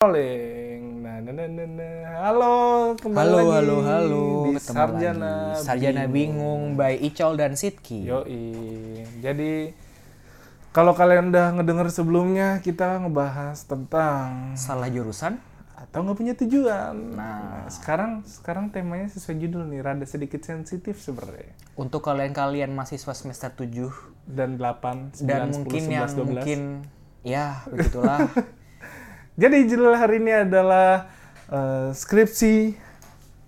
Rolling. Nah, nah, nah, nah, nah. Halo, kembali Halo, lagi halo, halo. Ketemu Sarjana. lagi. Sarjana Bingung by Icol dan Sidki. Yoi. Jadi kalau kalian udah ngedenger sebelumnya kita ngebahas tentang Salah jurusan? atau nggak punya tujuan. Nah. sekarang sekarang temanya sesuai judul nih, rada sedikit sensitif sebenarnya. Untuk kalian-kalian mahasiswa semester 7 Dan 8, 9, dan 10, mungkin 11, yang 12. mungkin ya begitulah. Jadi judul hari ini adalah eh, skripsi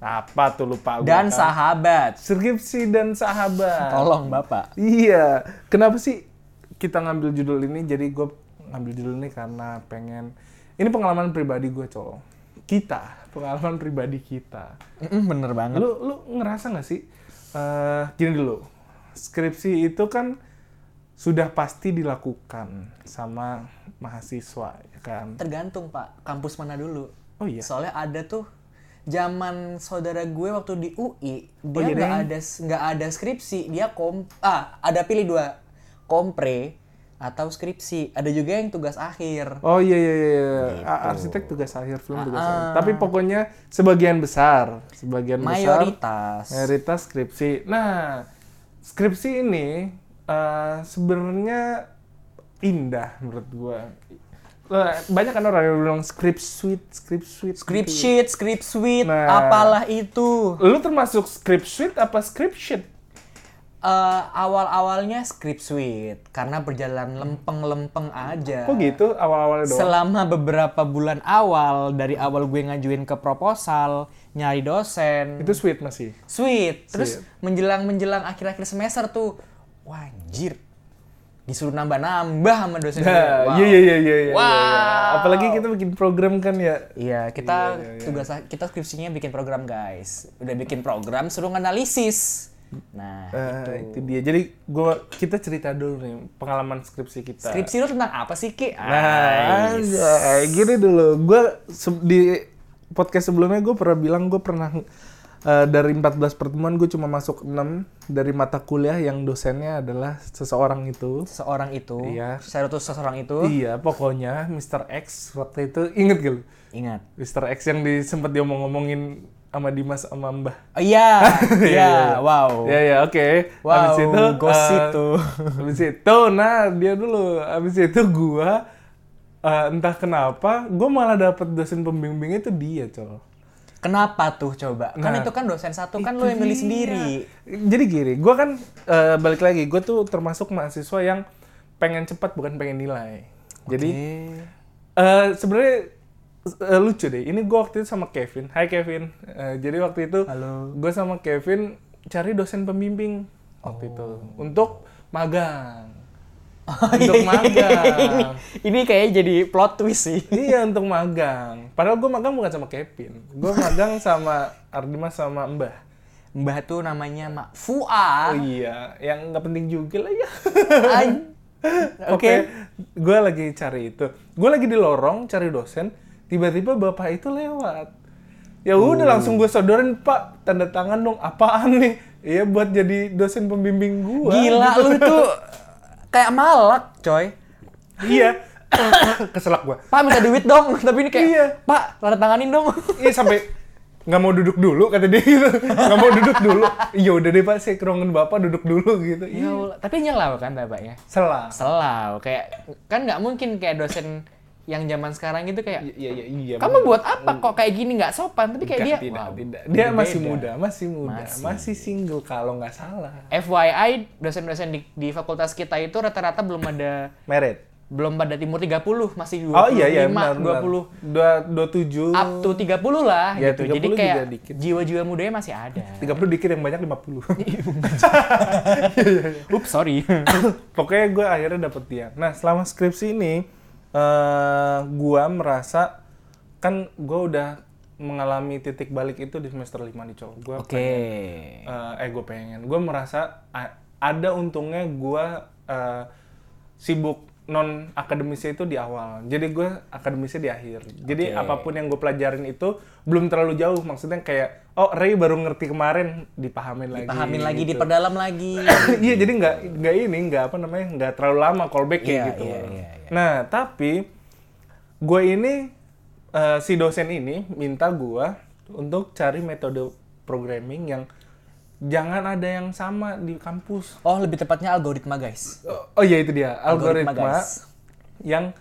apa tuh lupa gua dan kan. sahabat. skripsi dan sahabat. Tolong Bapak. Iya, kenapa sih kita ngambil judul ini? Jadi gue ngambil judul ini karena pengen ini pengalaman pribadi gue, cowok. Kita, pengalaman pribadi kita. Mm, bener banget. Lu lu ngerasa nggak sih? eh gini dulu, skripsi itu kan sudah pasti dilakukan sama mahasiswa, ya kan? Tergantung Pak, kampus mana dulu. Oh iya. Soalnya ada tuh zaman saudara gue waktu di UI, dia iya, nggak deh. ada nggak ada skripsi, dia kom ah ada pilih dua, kompre atau skripsi. Ada juga yang tugas akhir. Oh iya iya iya. A- Arsitek tugas akhir, film tugas akhir. Tapi pokoknya sebagian besar, sebagian besar Mayoritas. mayoritas skripsi. Nah, skripsi ini eh, sebenarnya indah menurut gua. Eh, Banyak kan orang yang bilang script suite, script suite. Script gitu. sheet, script suite, Nah. apalah itu. Lu termasuk script suite apa script sheet? Eh, awal-awalnya script suite karena berjalan lempeng-lempeng aja. Kok gitu awal-awalnya doang? Selama beberapa bulan awal dari awal gue ngajuin ke proposal, nyari dosen, Itu suite masih. sweet. Terus Sweet. menjelang menjelang akhir-akhir semester tuh, wah anjir, disuruh nambah-nambah sama dosen. Nah, Wow. iya iya iya iya. iya, Wow. iya. Apalagi kita bikin program kan ya. Iya, kita Iya, iya, iya. tugas kita skripsinya bikin program guys. Udah bikin program, suruh analisis. Nah, Eh, itu dia. Jadi gua kita cerita dulu nih pengalaman skripsi kita. skripsi lu tentang apa sih Ki? Nah, anjay, gini dulu. Gua di podcast sebelumnya gue pernah bilang gue pernah eh, dari 14 pertemuan gue cuma masuk 6 dari mata kuliah yang dosennya adalah seseorang itu. seorang itu, Iya. saya tuh seseorang itu, Iya, pokoknya Mr. X waktu itu inget gak lu? ingat. Mr. X yang di, sempat dia ngomong-ngomongin sama Dimas sama Mbah. Oh, iya, iya, wow. Ya ya oke. Wow, Habis itu gosip eh, tuh. Habis itu nah dia dulu. Habis itu gua eh, entah kenapa gua malah dapet dosen pembimbing itu dia, Col. Kenapa tuh coba? kan Nah, itu kan dosen satu kan lu yang milih sendiri. Jadi gini, gua kan eh, balik lagi, gua tuh termasuk mahasiswa yang pengen cepat bukan pengen nilai. Jadi eh sebenarnya eh, lucu deh. Ini gua waktu itu sama Kevin. Hai Kevin. Eh, jadi waktu itu gue sama Kevin cari dosen pembimbing waktu itu untuk magang. Untuk magang. Ini kayaknya jadi plot twist sih. iya untuk magang. Padahal gue magang bukan sama Kevin. Gue magang sama Ardimas sama Mbah. Mbah tuh namanya Mak Oh Fuad. iya, yang nggak penting juga lah ya. Oke. gue lagi cari itu. Gue lagi di lorong cari dosen. Tiba-tiba bapak itu lewat. Ya udah langsung gue sodorin pak tanda tangan dong. Apaan nih? Iya buat jadi dosen pembimbing gue. Gila lu tuh kayak malak, coy. Iya. Keselak gue. Pak minta duit dong, tapi ini kayak Iya. Pak tanda tanganin dong. Iya sampai nggak mau duduk dulu kata dia gitu. Nggak mau duduk dulu. Iya udah deh pak, saya ke ruangan bapak duduk dulu gitu. Ya Iya. Tapi nyelau kan bapaknya. Selah. Selau kayak kan nggak mungkin kayak dosen yang zaman sekarang itu kayak Iya iya iya. kamu buat apa kok kayak gini nggak sopan tapi kayak Nggak, dia tidak, wow, tidak. Dia masih beda. muda, masih muda, Masih. masih, single kalau nggak salah. FYI dosen-dosen di, di fakultas kita itu rata-rata belum ada Merit. belum pada timur 30 masih 25 Oh iya iya benar, 20 benar. Dua dua tujuh. up to 30 lah Ya, gitu. 30 Jadi kayak jiwa-jiwa mudanya masih ada. 30 dikit yang banyak 50. Ups, sorry. Pokoknya gue akhirnya dapet dia. Nah selama skripsi ini, eh gue merasa kan gue udah mengalami titik balik itu di semester 5 nih cowok. Gue Oke. eh, eh gue pengen. Gue merasa a- ada untungnya gue eh, sibuk non akademisnya itu di awal. Jadi gue akademisnya di akhir. Jadi Oke. apa pun yang gue pelajarin itu belum terlalu jauh. Maksudnya kayak oh Ray baru ngerti kemarin dipahamin lagi. Pahamin lagi, gitu. diperdalam lagi. iya jadi nggak nggak ini nggak apa namanya nggak terlalu lama callback kayak Iya, gitu. iya, iya, iya. Nah tapi gue ini eh, si dosen ini minta gua untuk cari metode programming yang jangan ada yang sama di kampus. Oh, lebih tepatnya algoritma, guys. Oh, oh iya itu dia, Algoritma, algoritma, guys. yang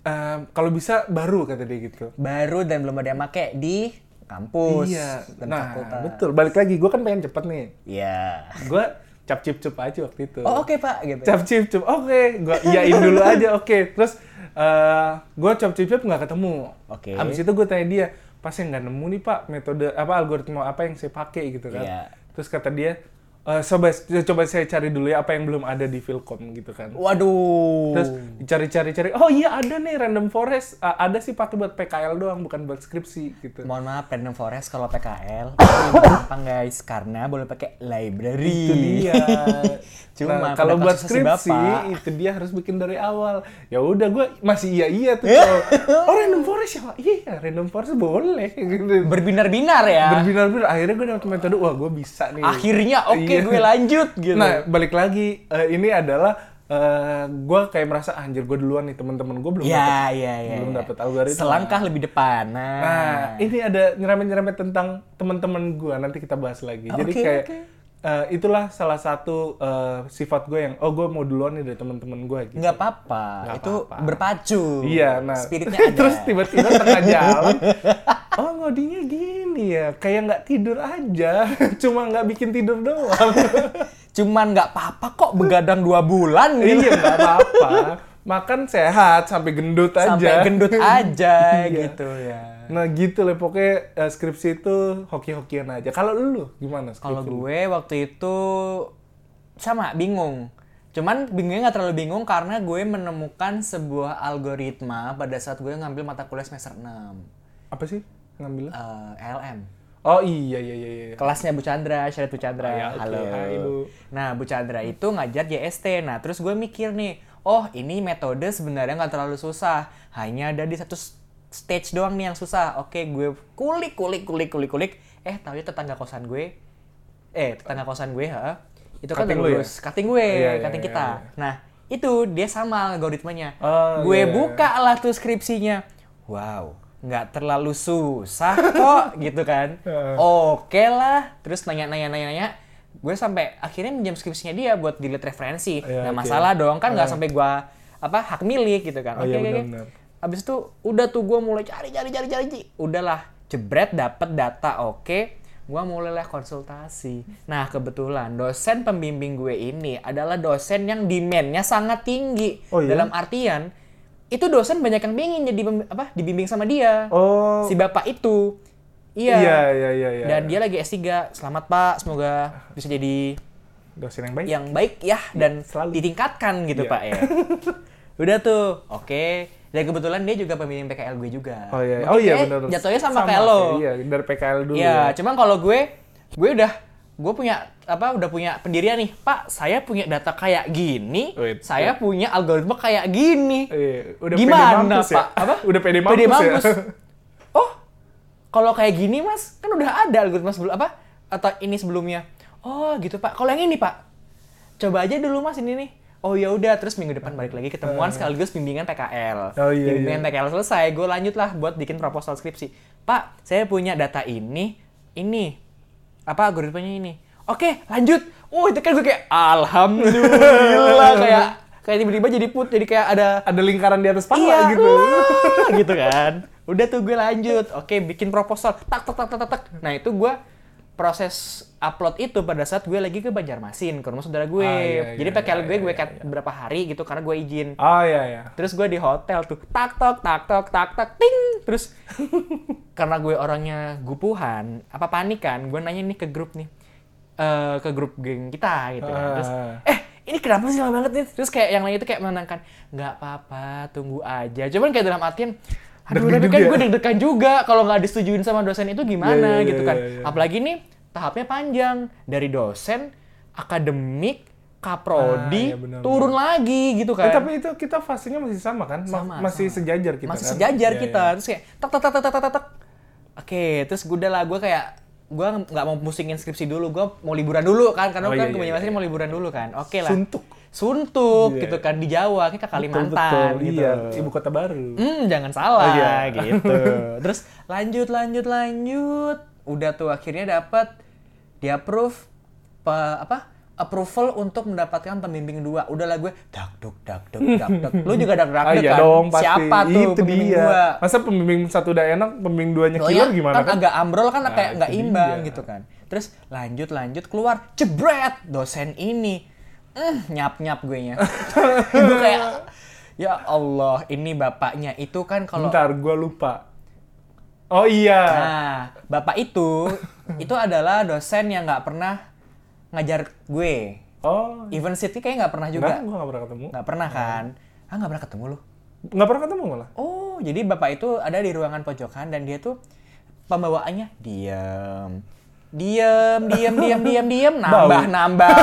eh, kalau bisa baru kata dia gitu. Baru dan belum ada yang make di kampus iya. Nah, fakultas. betul. Balik lagi, gua kan pengen cepet nih. Iya. Gua cap cip cup aja waktu itu. Oh, oke, Pak, gitu. cap cip cup oke gua iyain dulu aja oke terus eh gua cap cip cup nggak ketemu Oke. habis itu gue tanya dia pasti nggak nemu nih pak metode apa algoritma apa yang saya pakai gitu kan Iya. terus kata dia "Eh, coba coba saya cari dulu ya apa yang belum ada di Philcom gitu kan Waduh. terus cari-cari-cari oh iya ada nih random forest Ah, ada sih pakai buat PKL doang bukan buat skripsi gitu Mohon maaf, Random Forest kalau PKL gampang guys, karena boleh pakai library. itu dia Cuma Nah, kalau buat skripsi Bapak. itu dia harus bikin dari awal ya udah gue masih iya iya tuh oh random forest ya Pak? iya random forest boleh gitu Berbinar-binar ya. berbinar-binar akhirnya gue dapet metode wah gue bisa nih Akhirnya oke Iya. gue lanjut gitu. nah balik lagi eh, ini adalah gue kayak merasa "Ah, anjir gue duluan nih teman-teman gue belum ya, dapet ya, ya. belum ya. dapet algoritma Selangkah lebih depan. Nah. Nah, ini ada nyerempet-nyerempet tentang teman-teman gue. Nanti kita bahas lagi. Jadi Oke, kayak oke. Eh, itulah salah satu eh, sifat gue yang oh gue mau duluan nih dari teman-teman gue gitu. nggak apa-apa, Nggak itu apa-apa. berpacu. Iya, nah Spiritnya ada. terus tiba-tiba tengah jalan, oh ngodinya gini ya, kayak nggak tidur aja, cuma nggak bikin tidur doang. Cuman nggak apa-apa kok begadang dua bulan gitu. iya nggak apa-apa, makan sehat sampai gendut aja. Sampai gendut aja Iya. gitu ya. Nah gitu lah, pokoknya eh, skripsi itu hoki-hokian aja. Kalau lu gimana Kalau skripsi? gue waktu itu sama bingung. Cuman bingungnya nggak terlalu bingung karena gue menemukan sebuah algoritma pada saat gue ngambil mata kuliah semester 6. Apa sih ngambilnya? Eh, LM. Oh iya iya iya. iya. Kelasnya Bu Chandra, Syarif Bu Chandra. Oh, ya, oke. Halo. Hai, Bu. Nah, Bu Chandra itu ngajar JST. Nah, terus gue mikir nih, oh ini metode sebenarnya nggak terlalu susah. Hanya ada di satu stage doang nih yang susah. Oke, gue kulik, kulik, kulik, kulik, kulik. Eh, tahu tetangga kosan gue, eh tetangga kosan gue, ha? Itu kan Cutting udah lu ya? lulus. Cutting gue, Iya, iya, cutting iya, kita. iya. Nah, itu dia sama algoritmanya. Oh, gue iya, iya. buka lah tuh skripsinya. Wow, nggak terlalu susah kok, gitu kan. Oke lah, terus nanya-nanya nanya-nanya, gue sampai akhirnya minjam skripsinya dia buat dilihat referensi. Iya, nah oke. masalah dong kan nggak Heeh. sampai gue apa hak milik gitu kan. Oh, Oke iya, oke. oke. Benar-benar. Abis itu udah tuh gue mulai cari cari cari cari, udahlah jebret dapet data oke. Gue mulailah konsultasi. Nah kebetulan dosen pembimbing gue ini adalah dosen yang demand-nya sangat tinggi. Oh, iya? Dalam artian itu dosen banyak yang pingin jadi apa dibimbing sama dia Oh. si bapak itu. Iya. Iya iya iya iya. Dan dia lagi S3. Selamat Pak, semoga bisa jadi dosen yang baik. yang baik ya dan Selalu. ditingkatkan gitu Iya. Pak ya. Udah tuh, oke. Dan kebetulan dia juga pembimbing PKL gue juga. Oh iya. Mungkin Oh iya benar. Jatuhnya sama, kayak lo. Iya, dari PKL dulu. Iya, ya. cuman kalau gue, gue udah gue punya apa udah punya pendirian nih pak saya punya data kayak gini Wait, saya punya algoritma kayak gini Iya, udah gimana pede mampus ya? pak apa Udah pede mampus ya? oh kalau kayak gini mas kan udah ada algoritma sebelum apa atau ini sebelumnya oh gitu pak kalau yang ini pak coba aja dulu mas ini nih oh ya udah terus minggu depan balik lagi ketemuan sekaligus bimbingan PKL Oh, iya, bimbingan PKL selesai gue lanjut lah buat bikin proposal skripsi. Pak saya punya data ini ini. Apa algoritmanya ini? Oke lanjut. Oh itu kan gue kayak alhamdulillah kayak kayak tiba-tiba jadi put jadi kayak ada Ada lingkaran di atas pala iya gitu. gitu kan. Udah tuh gue lanjut. Oke bikin proposal. Tak tak tak tak, tak. nah itu gue proses upload itu pada saat gue lagi ke Banjarmasin ke rumah saudara gue Ah, iya, jadi iya, PKL iya, gue iya, gue iya, cut beberapa hari gitu karena gue izin Oh iya iya. Terus gue di hotel tuh, tak tok tak tok tak tak ting. Terus karena gue orangnya gupuhan, apa panik kan, gue nanya nih ke grup nih, eh ke grup geng kita gitu kan. Terus, Ah. eh ini kenapa sih lama banget nih? Terus kayak yang lain itu kayak menenangkan, nggak apa-apa, tunggu aja. Cuman kayak dalam artian, aduh tapi kan gue deg-degan juga kalau nggak disetujuin sama dosen itu gimana Iya, iya, gitu iya, kan. iya, iya. Apalagi nih tahapnya panjang dari dosen, akademik, kaprodi, Ah, iya, benar, turun lagi gitu kan. Eh, tapi itu kita fasenya masih sama kan? Ma- Sama, masih sama. sejajar kita masih kan? sejajar Iya, kita iya. terus kayak tak tak tak tak tak tak tak, oke terus gue udah lah gue kayak gue nggak mau pusingin skripsi dulu gue mau liburan dulu kan karena Oh, kan iya, iya, Banjarmasin iya. mau liburan dulu kan oke lah Suntuk. Suntuk Iya. gitu kan di Jawa, kita Kalimantan Betul, gitu. Iya, ibu kota baru. Hmm, jangan salah Oh, iya. gitu. Terus lanjut lanjut lanjut. Udah tuh akhirnya dapat di approve pe- apa? approval untuk mendapatkan pembimbing dua. Udahlah gue dak duk dak duk dak duk. Lu juga dak dak Ah, iya kan? dong, pasti. Siapa tuh Itu pembimbing dia. dua? Masa pembimbing satu udah enak, pembimbing duanya Oh killer ya, gimana kan, kan? agak ambrol kan Nah, kayak nggak imbang dia. gitu kan. Terus lanjut lanjut keluar jebret dosen ini. Eh, nyap nyap gue nya. gue kayak ya Allah ini bapaknya itu kan kalau Bentar, gua lupa. Oh iya. Nah, bapak itu itu adalah dosen yang nggak pernah ngajar gue. Oh, Even City kayak nggak pernah juga. gua nggak pernah ketemu. Nggak pernah kan? Ah nggak pernah ketemu lu? Nggak pernah ketemu malah. Oh, jadi bapak itu ada di ruangan pojokan dan dia tuh pembawaannya diam, diam, diam, diam, diam, diam, nambah, Bau. nambah,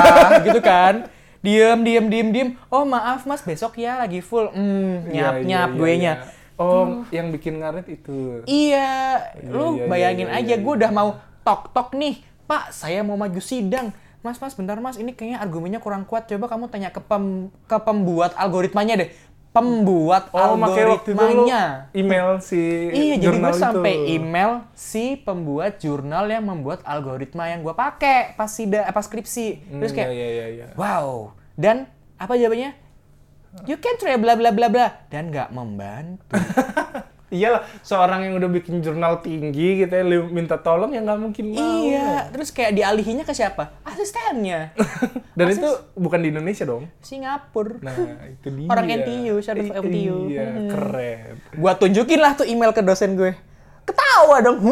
gitu kan? Diam, diam, diam, diam. Oh maaf mas, besok ya lagi full. Hmm, nyap, Iya, nyap iya, gue iya, nya. iya. Oh, yang bikin ngaret itu. Iya, lu iya, iya, bayangin iya, aja, iya, gue udah mau tok-tok nih, Pak, saya mau maju sidang. Mas, mas, bentar mas, ini kayaknya argumennya kurang kuat. Coba kamu tanya ke pem, ke pembuat algoritmanya deh. Pembuat Oh, waktu itu algoritmanya. email si Iya, jadi gue sampai itu. email si pembuat jurnal yang membuat algoritma yang gue pakai pas sida, eh, pas skripsi. Terus Hmm, kayak, iya, iya, iya. wow. Dan apa jawabannya? You can try bla bla bla bla dan nggak membantu. Iyalah, seorang yang udah bikin jurnal tinggi gitu ya, minta tolong ya nggak mungkin mau. Iya, terus kayak dialihinya ke siapa? Asistennya. Dan itu bukan di Indonesia dong. Singapura. Nah, itu dia. Orang NTU, out I- NTU. Iya, Hmm. keren. Gua tunjukin lah tuh email ke dosen gue. Ketawa dong.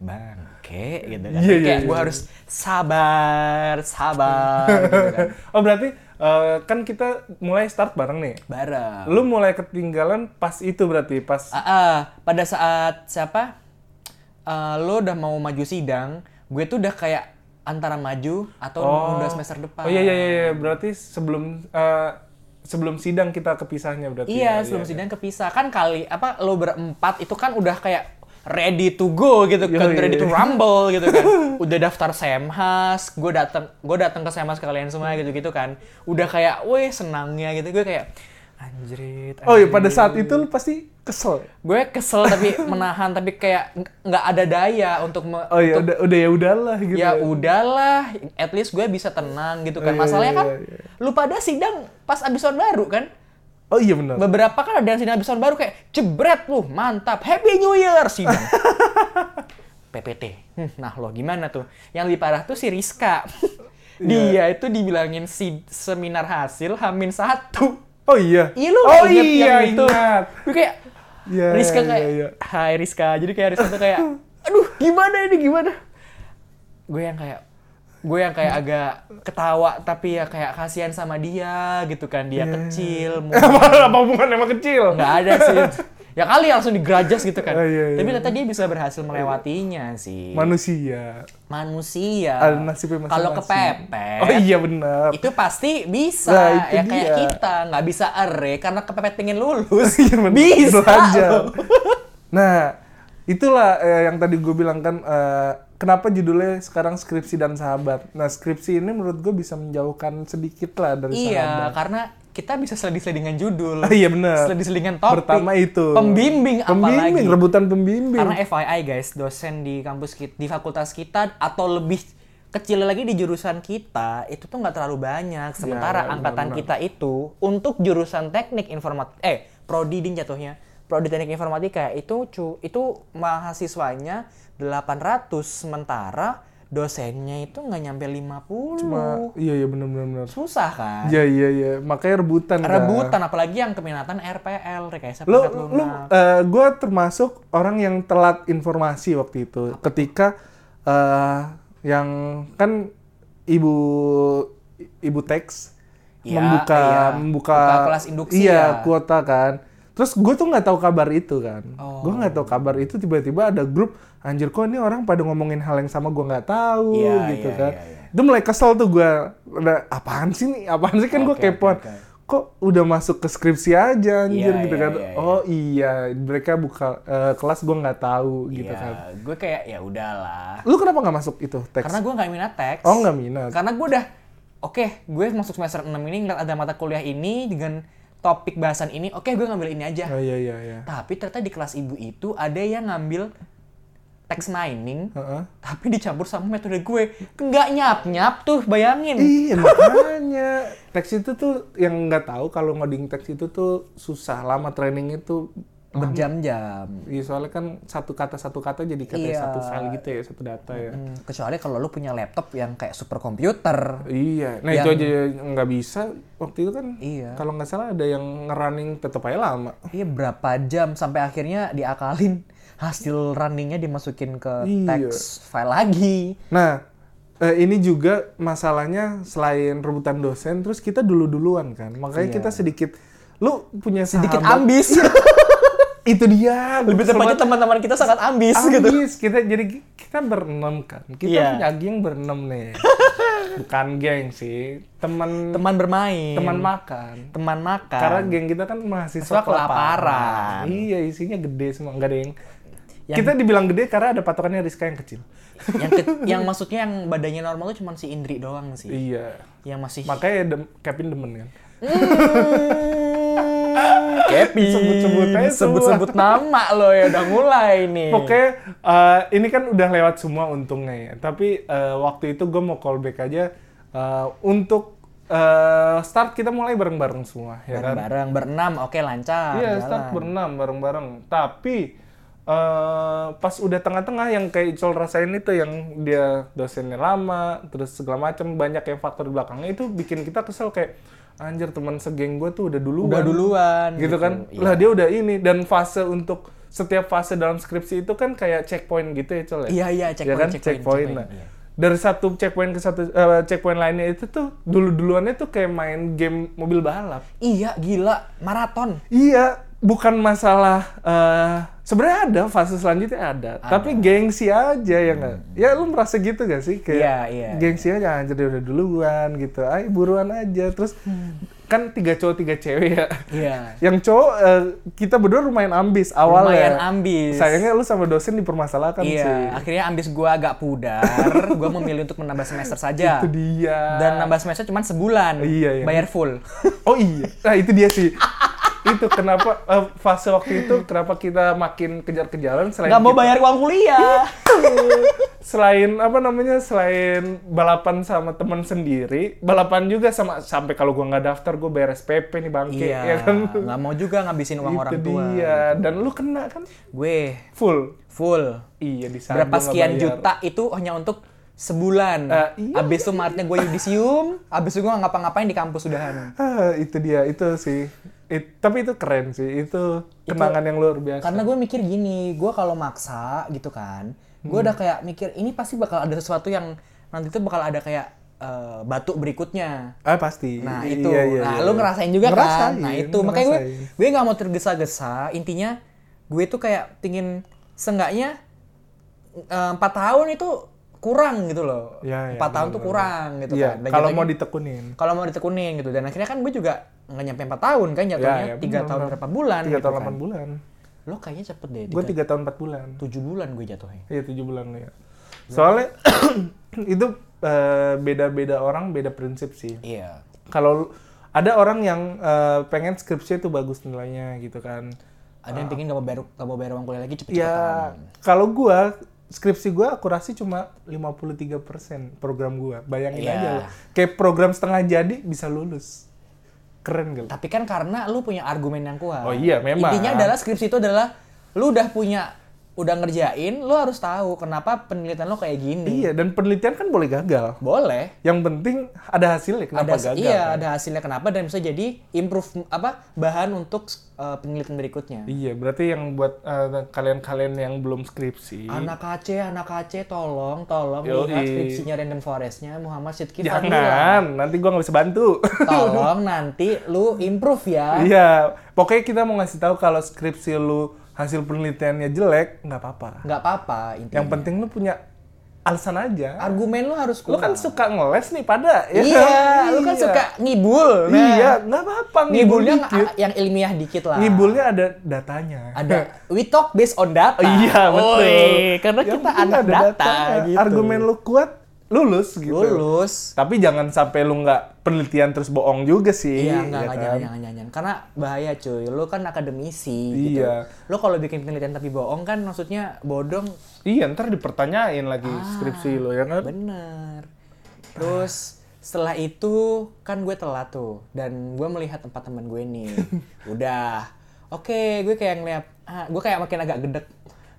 Bangke gitu kan. Iya, iya, kayak iya. gua harus sabar, sabar gitu kan. Oh, berarti eh, kan kita mulai start bareng nih. Bareng. Lu mulai ketinggalan pas itu berarti, pas Ah, ah, pada saat siapa? eh, lo udah mau maju sidang, gue tuh udah kayak antara maju atau nunda semester depan. Oh iya iya iya, berarti sebelum eh, sebelum sidang kita kepisahnya berarti. Iya, ya, sebelum iya. sidang kepisah kan kali apa lo berempat itu kan udah kayak ready to go gitu kan, Yoi. ready to rumble gitu kan. Udah daftar Semhas, gue datang gue datang ke Semhas kalian semua gitu-gitu kan. Udah kayak, weh senangnya gitu. Gue kayak anjrit. Oh iya, pada saat itu lu pasti kesel. gue kesel tapi menahan tapi kayak ng- nggak ada daya untuk me- Oh iya, untuk- udah udah ya udahlah gitu. ya udahlah, at least gue bisa tenang gitu kan. Iya, Masalahnya iya, kan iya. lu pada sidang pas abis tahun baru kan. Oh iya benar. Beberapa kan ada yang abis tahun baru kayak jebret lu, mantap, happy new year sidang. PPT. Hmm, Nah lo gimana tuh? Yang lebih parah tuh si Rizka. Dia itu dibilangin si seminar hasil Hamin satu. Oh iya. Iya lu Oh inget iya, yang itu. ingat. Gue kayak Iya, Rizka iya, kayak iya. Hai Rizka. Jadi kayak Rizka tuh kayak aduh gimana ini gimana? Gue yang kayak gue yang kayak agak ketawa tapi ya kayak kasihan sama dia gitu kan dia kecil mau Apa hubungan emang kecil? nggak ada sih ya kali langsung digerajas gitu kan Oh, iya, iya. tapi ternyata dia bisa berhasil melewatinya sih Manusia. manusia kalau kepepet Oh iya benar. itu pasti bisa Nah, itu ya kayak dia. kita nggak bisa ere karena kepepet pengen lulus Iya, bisa Belajar. Nah, itulah eh, yang tadi gue bilang kan eh, kenapa judulnya sekarang skripsi dan sahabat. Nah, skripsi ini menurut gue bisa menjauhkan sedikit lah dari iya sahabat. karena kita bisa seling-selingan judul iya benar. seling-selingan topik Pertama itu. pembimbing, Pembimbing, apalagi rebutan pembimbing. Karena FYI guys, dosen di kampus kita, di fakultas kita atau lebih kecil lagi di jurusan kita itu tuh nggak terlalu banyak. Sementara ya, angkatan benar-benar. kita itu untuk jurusan teknik informatika, eh prodi din jatuhnya, prodi teknik informatika itu cu, itu mahasiswanya 800 sementara dosennya itu nggak nyampe 50. Cuma, iya iya benar-benar. Susah kan? Iya iya iya, makanya rebutan. kan. Rebutan apalagi yang keminatan RPL, rekayasa Lu, perangkat lu, lunak. gue termasuk orang yang telat informasi waktu itu. Ketika eh yang kan ibu ibu teks Iya, membuka iya. membuka Buka kelas induksi iya ya. kuota kan. Terus gue tuh nggak tahu kabar itu kan. Oh. Gue nggak tahu kabar itu tiba-tiba ada grup anjir kok ini orang pada ngomongin hal yang sama gue nggak tahu Iya, gitu iya, kan. iya, iya. Itu mulai kesel tuh gue. Apaan sih nih? Apaan sih kan gue Oke, oke, kepoan. oke. Kok udah masuk ke skripsi aja anjir Iya, gitu iya, kan. iya, iya. Oh iya, mereka buka eh, kelas gue nggak tahu gitu Iya, kan. gue kayak ya udahlah. Lu kenapa nggak masuk itu teks? Karena gue nggak minat teks. Oh nggak minat. Karena gue udah oke gue masuk semester 6 ini ngeliat ada mata kuliah ini dengan topik bahasan ini, oke gue ngambil ini aja. Oh iya iya iya. Tapi ternyata di kelas ibu itu ada yang ngambil text mining, Heeh. tapi dicampur sama metode gue. Nggak nyap-nyap tuh, bayangin. Iya makanya teks itu tuh yang nggak tahu kalau ngoding teks itu tuh susah lama training itu Berjam-jam. Iya soalnya kan satu kata satu kata jadi kayak Iya. satu file gitu ya satu data ya. Hmm, kecuali kalau lu punya laptop yang kayak superkomputer. Iya, nah Yang- itu aja nggak bisa waktu itu kan. Iya. Kalau nggak salah ada yang ngerunning tetap aja lama. Iya berapa jam sampai akhirnya diakalin hasil runningnya dimasukin ke Iya. teks file lagi. Nah, eh, ini juga masalahnya selain rebutan dosen, terus kita dulu-duluan kan. Makanya Iya. kita sedikit, lu punya Sedikit ambis. Itu dia. Lebih tepatnya teman-teman kita sangat ambis, gitu. Ambis. Kita jadi kita berenam kan. Kita Iya. punya geng berenam nih. Bukan geng sih, teman Teman bermain. teman makan. Teman makan. Karena geng kita kan mahasiswa kelaparan. Iya, isinya gede semua, nggak ada yang, Yang- kita dibilang gede karena ada patokannya Rizka yang kecil. yang ke- yang maksudnya yang badannya normal tuh cuma si Indri doang sih. Iya. Yang masih Makanya dem, Kevin demen kan. Kevin. Sebut-sebut. Sebut-sebut nama lo ya udah mulai nih. Pokoknya eh, ini kan udah lewat semua untungnya ya. Tapi eh, waktu itu gue mau callback aja eh, untuk eh, start kita mulai bareng-bareng semua ya kan. bareng-bareng berenam oke lancar. Iya, jalan. start berenam bareng-bareng. Tapi eh pas udah tengah-tengah yang kayak Icol rasain itu yang dia dosennya lama, terus segala macam banyak yang faktor di belakangnya itu bikin kita kesel kayak anjir teman segeng gue tuh udah duluan. Udah duluan. gitu kan. Iya. Lah dia udah ini dan fase untuk setiap fase dalam skripsi itu kan kayak checkpoint gitu ya, Col ya. Iya iya Ya checkpoint kan checkpoint. checkpoint. checkpoint, Nah, iya. dari satu checkpoint ke satu eh, checkpoint lainnya itu tuh dulu-duluannya tuh kayak main game mobil balap. Iya gila maraton. Iya, bukan masalah eh sebenarnya ada fase selanjutnya ada, tapi gengsi aja ya nggak? Ya lu merasa gitu gak sih kayak Iya, iya, gengsi aja anjir dia udah duluan gitu. Ay buruan aja terus kan tiga cowok tiga cewek ya. Iya. Yang cowok eh, kita berdua lumayan ambis awalnya. Lumayan ambis. Sayangnya lu sama dosen dipermasalahkan Iya, sih. akhirnya ambis gua agak pudar. gua memilih untuk menambah semester saja. Itu dia. Dan nambah semester cuma sebulan. Iya, iya. Bayar full. Oh iya, nah itu dia sih. Itu kenapa eh, fase waktu itu kenapa kita makin kejar-kejaran selain Nggak mau kita- bayar uang kuliah. selain apa namanya selain balapan sama teman sendiri balapan juga sama sampai kalau gua nggak daftar gua bayar SPP nih bangke iya. ya kan Nggak mau juga ngabisin uang itu orang tua. dia dan lu kena kan Gue full full. iya di saat Berapa sekian juta itu hanya untuk sebulan. Eh, iya. Abis itu Maretnya gue yudisium, abis itu gue ngapa-ngapain di kampus udahan. ah, itu dia itu sih It- tapi itu keren sih itu kenangan yang luar biasa Karena gue mikir gini, gue kalau maksa gitu kan, gue Hmm. udah kayak mikir ini pasti bakal ada sesuatu yang nanti tuh bakal ada kayak eh, batu berikutnya. ah pasti Nah itu, Iya, iya, nah iya. lu ngerasain juga Ngerasain, kan? Nah itu, makanya gue ngerasain. gue nggak mau tergesa-gesa. Intinya gue tuh kayak pingin seenggaknya empat tahun itu kurang gitu loh. Ya, ya, Empat tahun tuh kurang gitu Iya, kan. Dan kalau mau ditekunin kalau mau ditekunin gitu dan akhirnya kan gue juga nggak nyampe empat tahun kan jatuhnya Ya, ya, tiga bener, tahun bener. berapa bulan tiga gitu tahun kan. bulan lo kayaknya cepet deh gue tiga- tahun empat bulan tujuh bulan gue jatuhnya Iya tujuh bulan ya. Soalnya itu eh, beda-beda orang beda prinsip sih. iya Kalau ada orang yang eh, pengen skripsi itu bagus nilainya gitu kan. ada yang pengen gak mau bayar gak mau bayar uang kuliah lagi cepet-cepetan Ya kalau gua skripsi gua akurasi cuma 53% program gua. Bayangin Iya. aja loh. Kayak program setengah jadi bisa lulus. Keren gak? tapi kan karena lu punya argumen yang kuat Oh iya, memang. intinya adalah skripsi itu adalah lu udah punya udah ngerjain lu harus tahu kenapa penelitian lo kayak gini Iya, dan penelitian kan boleh gagal. boleh Yang penting ada hasilnya, kenapa ada gagal? iya kan? ada hasilnya kenapa dan bisa jadi improve apa bahan untuk uh, penelitian berikutnya Iya, berarti yang buat eh, kalian-kalian yang belum skripsi, Anak KC, anak KC, tolong, tolong lihat skripsinya Random Forest-nya Muhammad Sidki Fadila. jangan, nanti gua nggak bisa bantu. Tolong nanti lu improve ya. Iya, pokoknya kita mau ngasih tahu kalau skripsi lu hasil penelitiannya jelek, nggak apa-apa. Nggak apa-apa intinya. Yang penting lu punya alasan aja. argumen lu harus Lu kuat. kan suka ngeles nih pada, ya Iya, kan? lu kan Iya. suka ngibul. Nah, Iya, nggak apa-apa ngibul ngibulnya dikit. yang ilmiah dikit lah. Ngibulnya ada datanya. Ada we talk based on data. Iya, betul. Oi, karena Yang kita anak ada data datanya. gitu. Argumen lu kuat, lulus gitu. lulus. Tapi jangan sampai lu nggak penelitian terus bohong juga sih. Iya, ya enggak, enggak, kan? jangan, jangan, jangan, jangan. Karena bahaya cuy, lu kan akademisi gitu. Iya. Lu kalau bikin penelitian tapi bohong kan maksudnya bodong Iya, ntar dipertanyain lagi Ah. skripsi lo ya kan? Bener. Terus setelah itu kan gue telat tuh dan gue melihat tempat teman gue nih. Udah. Oke, gue kayak ngeliat, ah, gue kayak makin agak gedek.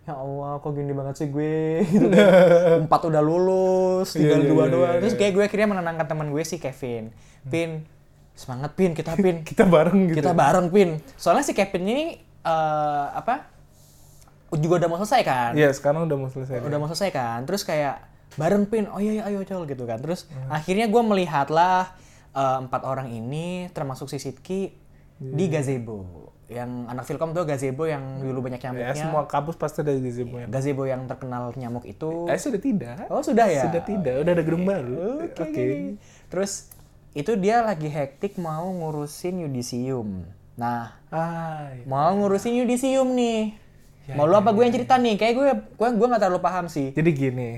Ya Allah, kok gini banget sih gue. Gitu kan. Empat udah lulus, tinggal Iya, iya, dua iya, doang. iya, Terus kayak gue akhirnya menenangkan teman gue si Kevin. Pin, semangat Pin, kita Pin. Kita bareng gitu. Kita bareng Pin. Soalnya si Kevin ini eh, apa? Juga udah mau selesai kan? Iya, sekarang udah mau selesai. udah mau selesai kan terus kayak bareng pin oh iya iya ayo col gitu kan terus akhirnya gue melihatlah eh, empat orang ini termasuk si Sidki di gazebo yang anak Filkom tuh gazebo yang dulu banyak Ya, nyamuknya semua kampus pasti ada gazebo ya. gazebo yang terkenal nyamuk itu Eh, sudah tidak. oh sudah ya Sudah tidak, udah ada gedung baru. Oke. Terus itu dia lagi hektik mau ngurusin yudisium. Nah, Ah, iya. mau ngurusin yudisium nih. mau lu apa gue yang cerita nih? Kayak gue gue gue nggak terlalu paham sih. Jadi gini,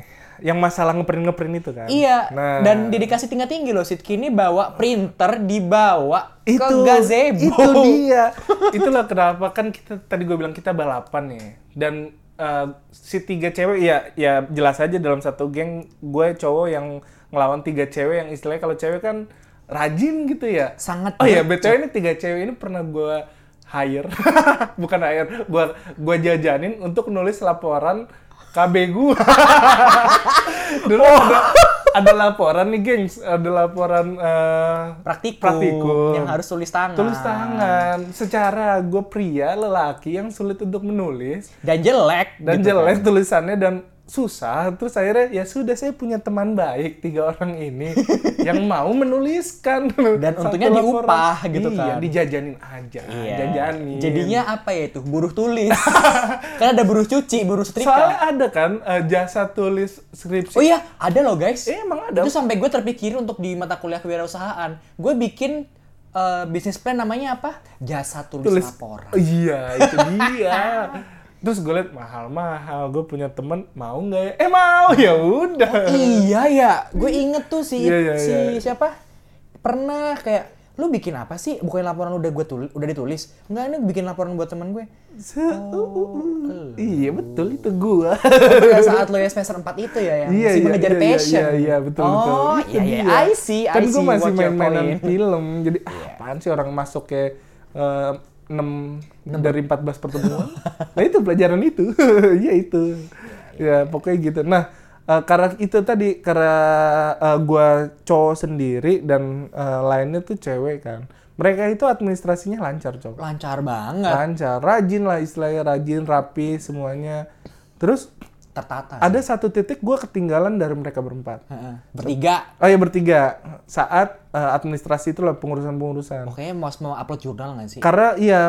yang masalah ngeprint ngeprint itu kan. Iya, Nah, dan dedikasi tingkat tinggi loh. Sidki ini bawa printer dibawa itu ke gazebo. Itu dia. Itulah kenapa kan kita tadi gue bilang kita balapan nih. Dan eh, si tiga cewek ya ya jelas aja dalam satu geng gue cowok yang ngelawan tiga cewek yang istilahnya kalau cewek kan rajin gitu ya. Sangat Oh iya, banget. btw ini tiga cewek ini pernah gue hire, bukan hire, gue gua jajanin untuk nulis laporan KB gue. Dulu ada, ada laporan nih, gengs, ada laporan eh, praktikum, Praktikum. yang harus tulis tangan. tulis tangan. Secara gue pria, lelaki yang sulit untuk menulis Dan jelek. dan gitu jelek kan. tulisannya dan susah terus akhirnya ya sudah saya punya teman baik tiga orang ini yang mau menuliskan Dan untungnya laporan. diupah gitu iya, kan. dijajanin aja Iya. jajanin Jadinya apa ya itu? Buruh tulis. kan ada buruh cuci, buruh setrika. soalnya ada kan eh, jasa tulis skripsi Oh iya, ada loh guys. Eh, emang ada. Itu sampai gue terpikir untuk di mata kuliah kewirausahaan. Gue bikin eh, bisnis plan namanya apa? Jasa tulis, tulis laporan. iya itu dia terus gue liat mahal-mahal gue punya temen mau nggak ya eh mau ya udah iya ya, gue inget tuh si Iya, iya, si iya. siapa pernah kayak lu bikin apa sih? Bukan laporan udah gue tulis, udah ditulis. Enggak, ini bikin laporan buat temen gue. Uh, uh, uh. iya betul itu gua Pada saat lo ya semester 4 itu ya yang Iya, masih iya, mengejar iya, iya, passion. Iya, iya, betul, betul. Oh, Itu iya, iya. dia. I see, I kan gue masih main-mainan. Iya. film. Jadi, ah, apaan sih orang masuk kayak eh, 6 dari 14 pertemuan. nah, itu pelajaran itu. Iya, itu. Ya, pokoknya gitu. Nah, eh, karena itu tadi, karena eh, gua cowok sendiri dan eh, lainnya tuh cewek kan. Mereka itu administrasinya lancar, cowok. Lancar banget, Lancar, rajin lah istilahnya, rajin, rapi semuanya. Terus tertata. ada satu titik gue ketinggalan dari mereka berempat. Heeh. Bertiga. Oh ya bertiga saat eh, administrasi itu lah pengurusan-pengurusan. Oke, mau mau upload jurnal nggak sih? Karena iya,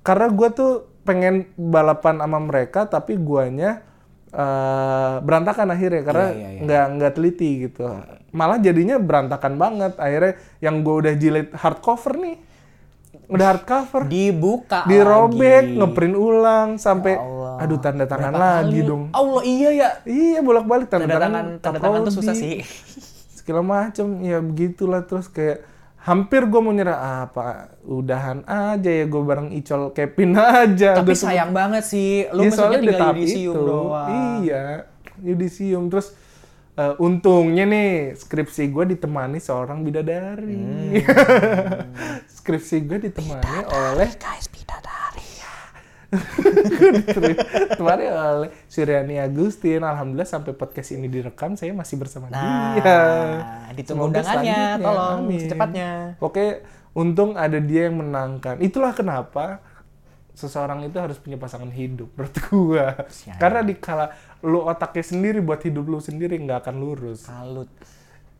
karena gue tuh pengen balapan sama mereka tapi guanya eh, berantakan akhirnya karena Iya, iya, iya. nggak nggak teliti gitu. Malah jadinya berantakan banget. Akhirnya yang gue udah jilid hardcover nih, udah hardcover Dibuka dirobek, lagi. ngeprint ulang sampai Ya. Aduh tanda tangan Berapa lagi kali? dong. Allah iya ya. Iya bolak-balik tanda, Tanda tangan, tanda tangan tuh susah sih. Segala macem ya begitulah terus kayak hampir gue mau nyerah "Ah, apa udahan aja ya gue bareng Icol Kevin aja. Tapi Gua tuh- sayang banget sih. Lu maksudnya soalnya di tinggal tahap yudisium itu. doang. Iya, yudisium terus eh, untungnya nih skripsi gue ditemani seorang bidadari. Hmm. skripsi gue ditemani oleh Guys, bidadari. ditemani oleh Suryani Agustin. Alhamdulillah sampai podcast ini direkam saya masih bersama Nah, dia. ditunggu undangannya, tolong Amin. secepatnya. Oke, untung ada dia yang menangkan. Itulah kenapa seseorang itu harus punya pasangan hidup menurut gua. Karena di kala lu otaknya sendiri buat hidup lu sendiri nggak akan lurus. Salut.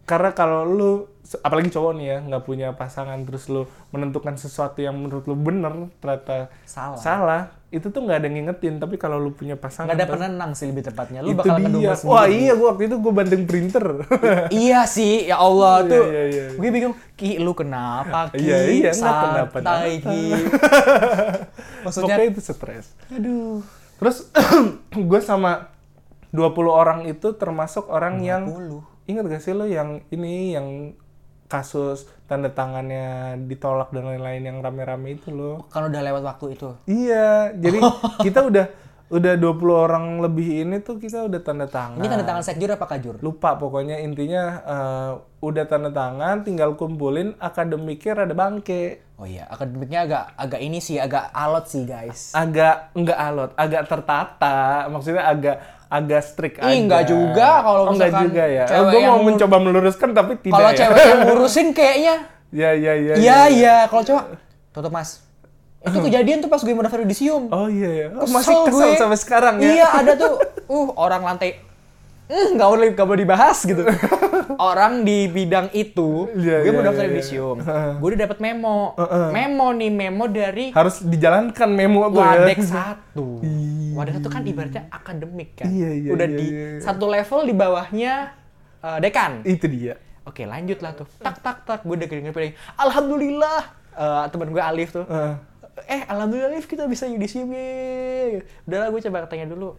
Karena kalau lu apalagi cowok nih ya nggak punya pasangan terus lu menentukan sesuatu yang menurut lu bener ternyata Salah. salah itu tuh nggak ada yang ngingetin tapi kalau lu punya pasangan Nggak ada penenang sih lebih tepatnya. Lu bakal dia. ngedumel Wah sendiri. iya gua waktu itu gua banting printer. iya sih, ya Allah Iya, tuh. iya, iya. Gue bingung, Ki lu kenapa Ki? Iya, iya, kenapa-napa. Santai Ki. Maksudnya, Pokoknya itu stres. aduh. Terus gue sama 20 orang itu termasuk orang yang 20. ingat gak sih lo yang ini yang kasus tanda tangannya ditolak dan lain-lain yang rame-rame itu loh. Kan udah lewat waktu itu. Iya, jadi kita udah udah 20 orang lebih ini tuh kita udah tanda tangan. Ini tanda tangan sekjur apa kajur? Lupa pokoknya intinya eh, udah tanda tangan tinggal kumpulin akademiknya rada bangke. Oh iya, akademiknya agak agak ini sih, agak alot sih guys. Agak enggak alot, agak tertata, maksudnya agak agak strict aja. Enggak juga kalau oh, enggak misalkan juga ya. cewek Gue mau mencoba meluruskan tapi tidak Kalau ya. cewek yang ngurusin kayaknya, Ya ya ya. iya iya. Kalau cowok, tutup mas. Itu kejadian tuh pas gue mau audisium. Oh iya ya. Oh, masih kesel gue. sampai sekarang ya. Iya ada tuh, uh orang lantai, eh nggak boleh nggak boleh dibahas gitu. orang di bidang itu, Iya, gue mau iya, daftar iya, audisium, gue udah dapet memo, Heeh. memo nih memo dari Harus dijalankan memo tuh ya. Wadek satu. Ih. Wadek satu kan ibaratnya akademik kan. Iya, iya, Udah iya, di iya, iya. satu level di bawahnya eh, dekan. Itu dia. Oke lanjut lah tuh. Tak tak tak. Gue udah gini. Alhamdulillah. Eh, temen gue Alif tuh. Heeh. Eh alhamdulillah Alif kita bisa yudisium. Udahlah gue coba tanya dulu.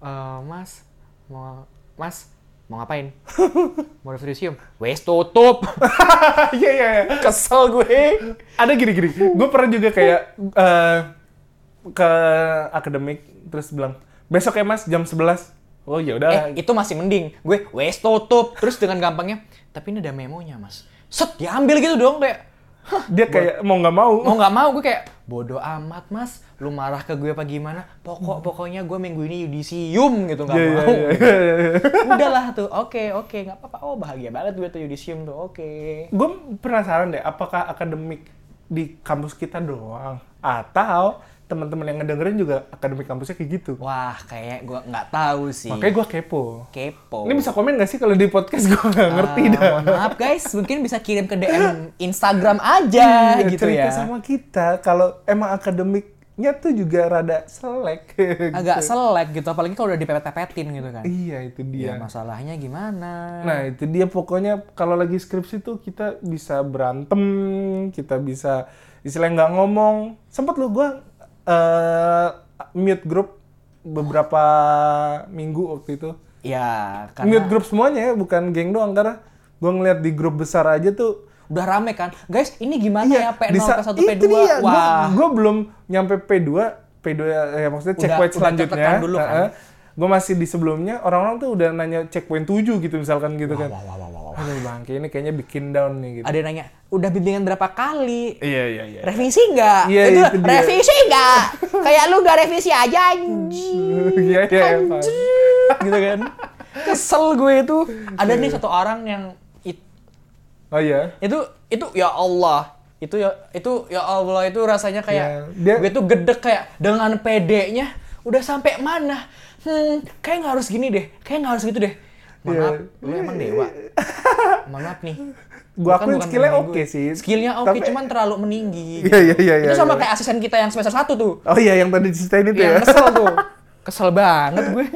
Eh, mas mau Mas mau ngapain? mau yudisium? Wes tutup. Iya iya. iya. Kesel gue. Ada gini-gini. Gue pernah juga kayak eh, ke akademik terus bilang besok ya mas jam 11 Oh ya udah. Eh, itu masih mending. Gue, wes tutup. Terus dengan gampangnya, tapi ini ada memonya, mas. Set, diambil gitu dong. Kayak, dia kayak mau nggak mau. mau nggak mau. Gue kayak, bodoh amat, mas. Lu marah ke gue apa gimana? Pokok, pokoknya gue minggu ini yudisium gitu. Nggak Iya, iya, mau. iya, iya, iya. Udahlah tuh, oke, oke. Nggak apa-apa. Oh, bahagia banget gue tuh yudisium tuh. Oke. Gue penasaran deh, apakah akademik di kampus kita doang atau teman-teman yang ngedengerin juga akademik kampusnya kayak gitu. Wah, kayak gue nggak tahu sih. Makanya gue kepo. Kepo. Ini bisa komen gak sih kalau di podcast gue nggak ngerti Ah, dah. Mohon maaf guys, mungkin bisa kirim ke DM Instagram aja Iya, gitu cerita ya. sama kita kalau emang akademiknya tuh juga rada selek. agak selek gitu apalagi kalau udah dipepet-pepetin gitu kan Iya itu dia. ya masalahnya gimana Nah itu dia pokoknya kalau lagi skripsi tuh kita bisa berantem, kita bisa istilahnya nggak ngomong. Sempet lu gue eh, mute grup beberapa minggu waktu itu. ya Mute karena grup semuanya ya, bukan geng doang karena gue ngeliat di grup besar aja tuh. udah rame kan guys ini gimana ya P0 Iya, di sa- P1 itu P2 dia. wah Gue belum nyampe P2, P2 ya maksudnya Udah- checkpoint udah selanjutnya. tertekan dulu kan? Gue masih di sebelumnya orang-orang tuh udah nanya checkpoint 7 gitu misalkan gitu kan. wah, wah, wah, wah, wah. Aduh bangke ini kayaknya bikin down nih gitu. ada yang nanya udah bimbingan berapa kali Iya iya iya. revisi nggak Iya, itu, itu dia. revisi nggak kayak lu nggak revisi aja anjing Iya iya. Pak. gitu kan kesel gue itu ada nih satu orang yang it- Oh iya. itu itu ya Allah itu ya itu ya Allah itu rasanya kayak Ya, dia- gue tuh gedek kayak dengan PD-nya udah sampai mana hmm kayak nggak harus gini deh kayak nggak harus gitu deh Iya. maaf lu emang dewa mohon maaf nih Gua Bukan- akuin bukan skillnya oke gue. sih. skillnya oke Tapi- cuman terlalu meninggi Iya iya iya. itu sama iya. kayak asisten kita yang semester 1 tuh Oh iya yang tadi diceritain itu yang ya. kesel tuh kesel banget gue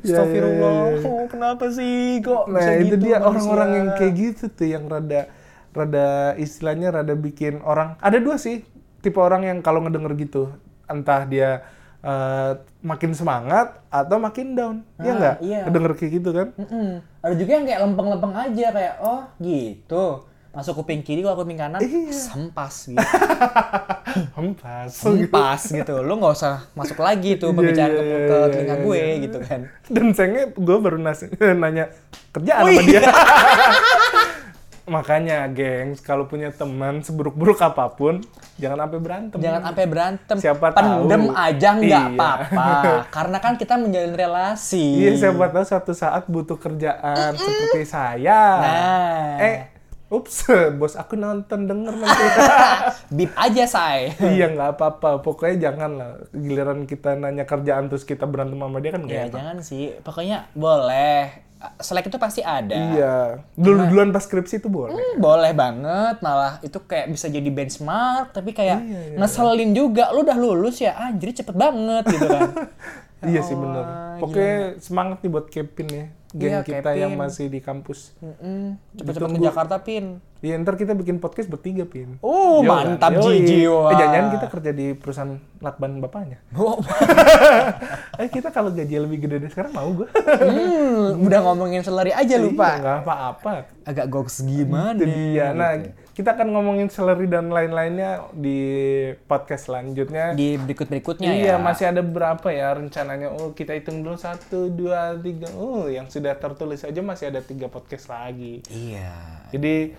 iya, Astagfirullah iya, iya. oh, kenapa sih kok Nah bisa itu gitu dia orang-orang yang kayak gitu tuh yang rada rada istilahnya rada bikin orang ada dua sih tipe orang yang kalau ngedenger gitu entah dia eh, makin semangat atau makin down ya Ah, nggak iya. ngedenger kayak gitu kan Mm-mm. Ada juga yang kayak lempeng-lempeng aja kayak oh gitu. Masuk kuping kiri kalau kuping kanan Iya. sempas gitu. hempas Sempas gitu. Lu nggak usah masuk lagi tuh Iya, pembicaraan iya, ke, iya, ke iya, telinga iya, gue iya. gitu kan. dan sayangnya gue baru nanya kerjaan Oh, sama iya. dia makanya gengs kalau punya teman seburuk-buruk apa pun jangan sampai berantem Jangan sampai berantem. Siapa Pendem tahu. aja nggak Iya. apa-apa. Karena kan kita menjalin relasi. Iya, siapa tahu suatu saat butuh kerjaan seperti saya. Nah. Eh, ups, bos aku nonton denger nanti. Bip aja, say. iya, nggak apa-apa. Pokoknya jangan lah. Giliran kita nanya kerjaan terus kita berantem sama dia kan nggak Ya enak. jangan sih. Pokoknya boleh. Selek itu pasti ada. Iya. Dulu-duluan pas skripsi itu boleh. Hmm, boleh banget malah itu kayak bisa jadi benchmark tapi kayak Iya, iya, ngeselin juga lu udah lulus ya anjir cepet banget gitu kan iya sih Allah, bener. Pokoknya semangat nih buat Kevin ya. Geng Iya, kita yang Pin. masih di kampus. Mm-mm. Cepet-cepet ke. Jakarta, Pin. Iya, ntar kita bikin podcast bertiga, Pin. Oh, Yo, mantap, kan? Jiji. Eh, jangan kita kerja di perusahaan lakban bapaknya. Oh, Eh, kita kalau gaji lebih gede dari sekarang mau gue. hmm, udah ngomongin salary aja lupa. Iya, nggak apa-apa. Agak goks gimana? Itu dia. Nah, gitu. Kita akan ngomongin salary dan lain-lainnya di podcast selanjutnya. di berikut-berikutnya iya, ya. masih ada berapa ya rencananya? Oh, kita hitung dulu satu, dua, tiga. Oh, yang sudah tertulis aja masih ada tiga podcast lagi. Iya. Jadi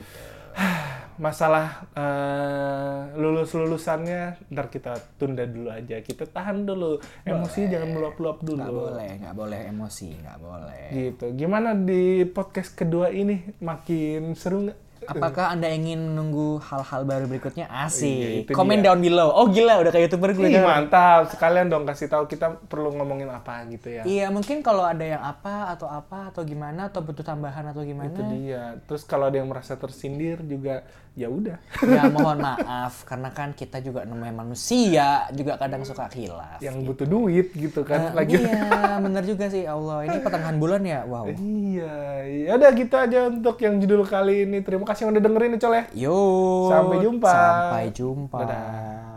masalah eh, lulus lulusannya ntar kita tunda dulu aja. Kita tahan dulu. Emosi jangan meluap-luap dulu. Nggak boleh, nggak boleh emosi, nggak boleh. Gitu. Gimana di podcast kedua ini makin seru nggak? Apakah Anda ingin menunggu hal-hal baru berikutnya? Iya, Asik. itu Komen dia. down below. Oh gila, udah kayak YouTuber gue. Ih, kan. mantap. Sekalian dong kasih tahu kita perlu ngomongin apa gitu ya. Iya, mungkin kalau ada yang apa atau apa atau gimana atau butuh tambahan atau gimana. Itu dia. Terus kalau ada yang merasa tersindir juga ya udah. Ya mohon maaf karena kan kita juga namanya manusia, juga kadang suka khilaf. yang butuh duit gitu kan. Eh, Lagi Iya, bener juga sih Allah. Ini pertengahan bulan ya. Wow. Iya, ya udah gitu aja untuk yang judul kali ini. Terima kasih yang udah dengerin ya. Yo. Sampai jumpa. Sampai jumpa. Dadah.